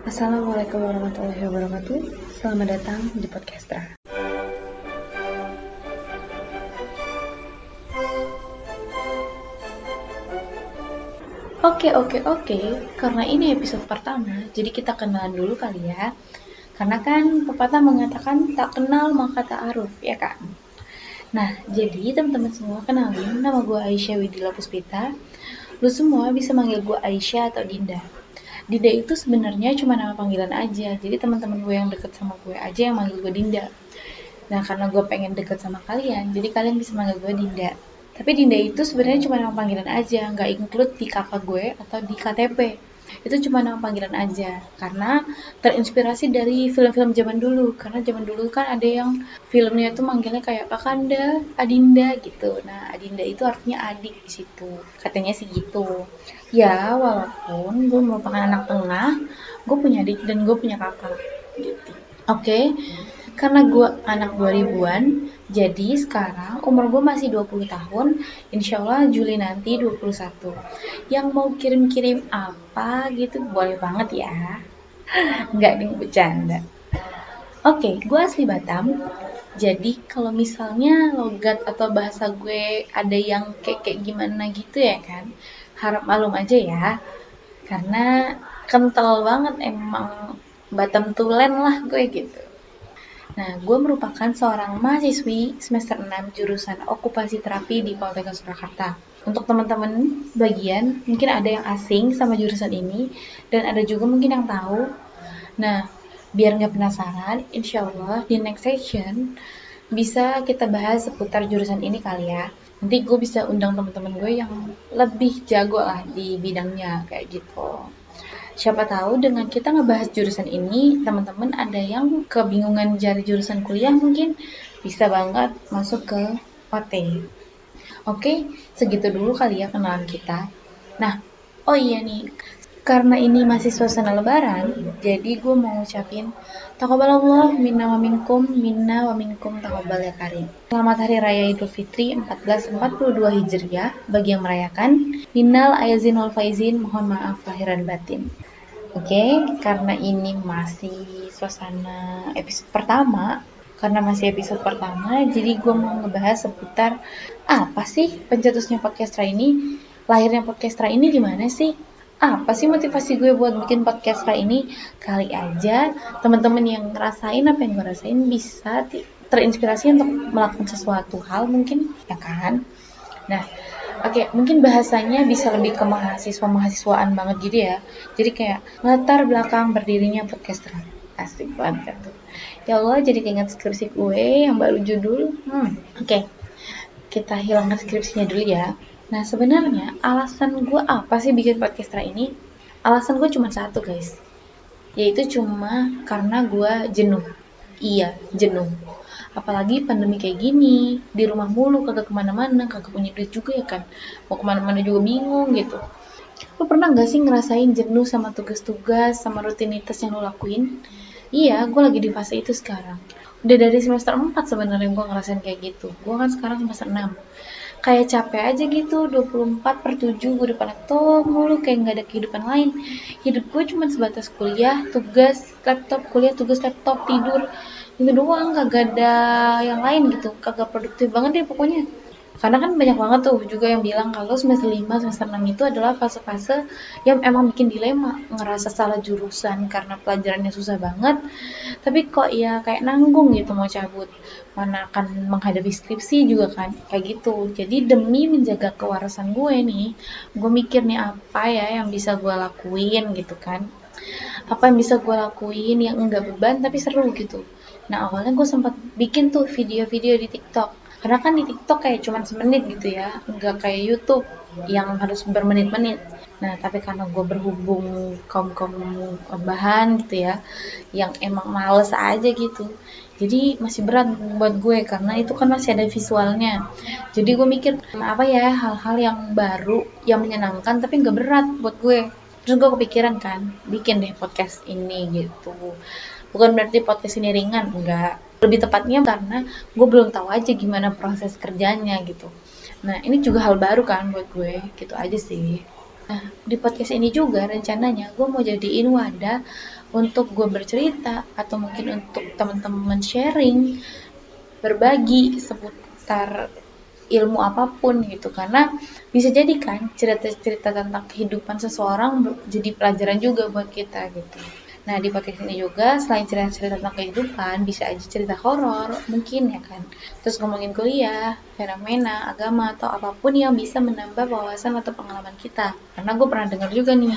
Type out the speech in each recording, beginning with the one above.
Assalamualaikum warahmatullahi wabarakatuh. Selamat datang di Podcastra. Oke, oke, oke. Karena ini episode pertama, jadi kita kenalan dulu kali ya. Karena kan pepatah mengatakan tak kenal maka tak aruf, ya kan? Nah, jadi teman-teman semua kenalin, nama gue Aisyah Widila Puspita. Lu semua bisa manggil gue Aisyah atau Dinda. Dinda itu sebenarnya cuma nama panggilan aja. Jadi teman-teman gue yang deket sama gue aja yang manggil gue Dinda. Nah, karena gue pengen deket sama kalian, jadi kalian bisa manggil gue Dinda. Tapi Dinda itu sebenarnya cuma nama panggilan aja, nggak include di kakak gue atau di KTP. Itu cuma nama panggilan aja, karena terinspirasi dari film-film zaman dulu. Karena zaman dulu kan ada yang filmnya itu manggilnya kayak Kakanda, Adinda gitu. Nah, Adinda itu artinya adik di situ. Katanya sih gitu. Ya, walaupun gue merupakan anak tengah, gue punya adik dan gue punya kakak gitu. Oke, karena gue anak 2000-an, jadi sekarang umur gue masih 20 tahun, insya Allah Juli nanti 21. Yang mau kirim-kirim apa gitu, boleh banget ya. Nggak nih, bercanda. Oke, gue asli Batam, jadi kalau misalnya logat atau bahasa gue ada yang kayak kayak gimana gitu ya kan, harap malum aja ya. Karena kental banget emang Batam Tulen lah gue gitu. Nah, gue merupakan seorang mahasiswi semester 6 jurusan okupasi terapi di Politeknik Surakarta. Untuk teman-teman bagian, mungkin ada yang asing sama jurusan ini, dan ada juga mungkin yang tahu. Nah, biar nggak penasaran, insya Allah di next session bisa kita bahas seputar jurusan ini kali ya. Nanti gue bisa undang teman-teman gue yang lebih jago lah di bidangnya, kayak gitu. Siapa tahu dengan kita ngebahas jurusan ini, teman-teman ada yang kebingungan cari jurusan kuliah mungkin bisa banget masuk ke OT. Oke, segitu dulu kali ya kenalan kita. Nah, oh iya nih, karena ini masih suasana lebaran, jadi gue mau ngucapin Taqabbalallah minna wa minkum, minna wa minkum taqabbal ya karim. Selamat Hari Raya Idul Fitri 1442 Hijriah bagi yang merayakan. Minal ayazin wal faizin, mohon maaf lahiran batin. Oke, okay, karena ini masih suasana episode pertama, karena masih episode pertama, jadi gue mau ngebahas seputar apa sih pencetusnya podcastra ini, lahirnya podcastra ini gimana sih? Apa sih motivasi gue buat bikin podcastra ini? Kali aja teman-teman yang ngerasain apa yang gue rasain bisa terinspirasi untuk melakukan sesuatu hal mungkin, ya kan? Nah, Oke, okay, mungkin bahasanya bisa lebih ke mahasiswa mahasiswaan banget gitu ya. Jadi kayak latar belakang berdirinya podcaster. Asik banget tuh. Ya Allah, jadi keinget skripsi gue yang baru judul. Hmm, oke. Okay. Kita hilangkan skripsinya dulu ya. Nah, sebenarnya alasan gue apa sih bikin podcaster ini? Alasan gue cuma satu, guys. Yaitu cuma karena gue jenuh. Iya, jenuh. Apalagi pandemi kayak gini di rumah mulu kagak ke mana-mana kagak punya duit juga ya kan? Mau ke mana-mana juga bingung gitu. Lo pernah gak sih ngerasain jenuh sama tugas-tugas sama rutinitas yang lo lakuin? Iya gue lagi di fase itu sekarang. Udah dari semester 4 sebenarnya gue ngerasain kayak gitu. Gue kan sekarang semester 6 kayak capek aja gitu 24 per 7 gue depan laptop mulu kayak nggak ada kehidupan lain. Hidup gue cuma sebatas kuliah tugas laptop kuliah tugas laptop tidur. Itu doang kagak ada yang lain gitu kagak produktif banget deh pokoknya karena kan banyak banget tuh juga yang bilang kalau semester 5 semester 6 itu adalah fase-fase yang emang bikin dilema. Ngerasa salah jurusan karena pelajarannya susah banget tapi kok ya kayak nanggung gitu mau cabut. Mana akan menghadapi skripsi juga kan kayak gitu. Jadi demi menjaga kewarasan gue nih gue mikir nih apa ya yang bisa gue lakuin gitu kan. Apa yang bisa gue lakuin yang enggak beban tapi seru gitu. Nah awalnya gue sempat bikin tuh video-video di TikTok. Karena kan di TikTok kayak cuma semenit gitu ya, nggak kayak YouTube yang harus bermenit-menit. Nah tapi karena gue berhubung kaum kaum bahan gitu ya, yang emang males aja gitu. Jadi masih berat buat gue karena itu kan masih ada visualnya. Jadi gue mikir apa ya hal-hal yang baru, yang menyenangkan tapi nggak berat buat gue. Terus gue kepikiran kan, bikin deh podcast ini gitu bukan berarti podcast ini ringan enggak lebih tepatnya karena gue belum tahu aja gimana proses kerjanya gitu. Nah ini juga hal baru kan buat gue gitu aja sih. Nah di podcast ini juga rencananya gue mau jadiin wadah untuk gue bercerita atau mungkin untuk teman-teman sharing berbagi seputar ilmu apa pun gitu. Karena bisa jadi kan cerita-cerita tentang kehidupan seseorang jadi pelajaran juga buat kita gitu. Nah di podcast ini juga selain cerita-cerita tentang kehidupan bisa aja cerita horor mungkin ya kan. Terus ngomongin kuliah, fenomena, agama atau apa pun yang bisa menambah wawasan atau pengalaman kita. Karena gue pernah dengar juga nih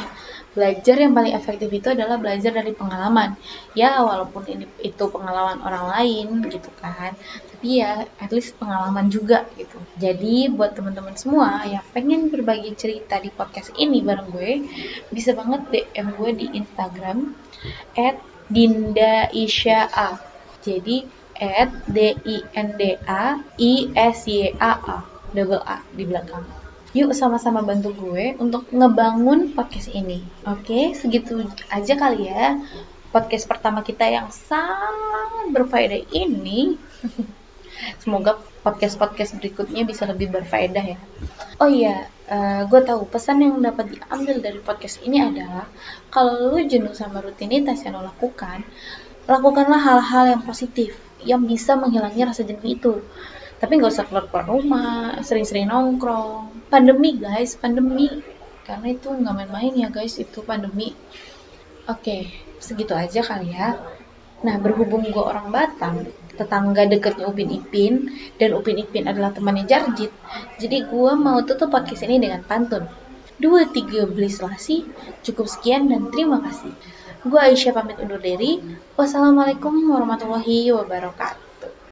belajar yang paling efektif itu adalah belajar dari pengalaman. Ya walaupun ini itu pengalaman orang lain gitu kan, tapi ya at least pengalaman juga gitu. Jadi buat teman-teman semua yang pengen berbagi cerita di podcast ini bareng gue, bisa banget DM gue di Instagram at Dinda Isya A. Jadi at D I N D A I S Y A A double A di belakang. Yuk sama-sama bantu gue untuk ngebangun podcast ini. Oke, segitu aja kali ya podcast pertama kita yang sangat berfaedah ini. Semoga podcast-podcast berikutnya bisa lebih berfaedah ya. Oh iya, uh, gue tahu pesan yang dapat diambil dari podcast ini adalah kalau lu jenuh sama rutinitas yang lo lakukan, lakukanlah hal-hal yang positif yang bisa menghilangi rasa jenuh itu. Tapi nggak usah keluar keluar rumah sering-sering nongkrong. Pandemi guys pandemi. Karena itu nggak main-main ya guys itu pandemi. Oke segitu aja kali ya nah berhubung gue orang Batam tetangga dekatnya Upin Ipin dan Upin Ipin adalah temannya Jarjit jadi gue mau tutup podcast ini dengan pantun. Dua tiga beli selasi cukup sekian dan terima kasih. Gue Aisyah pamit undur diri. Wassalamualaikum warahmatullahi wabarakatuh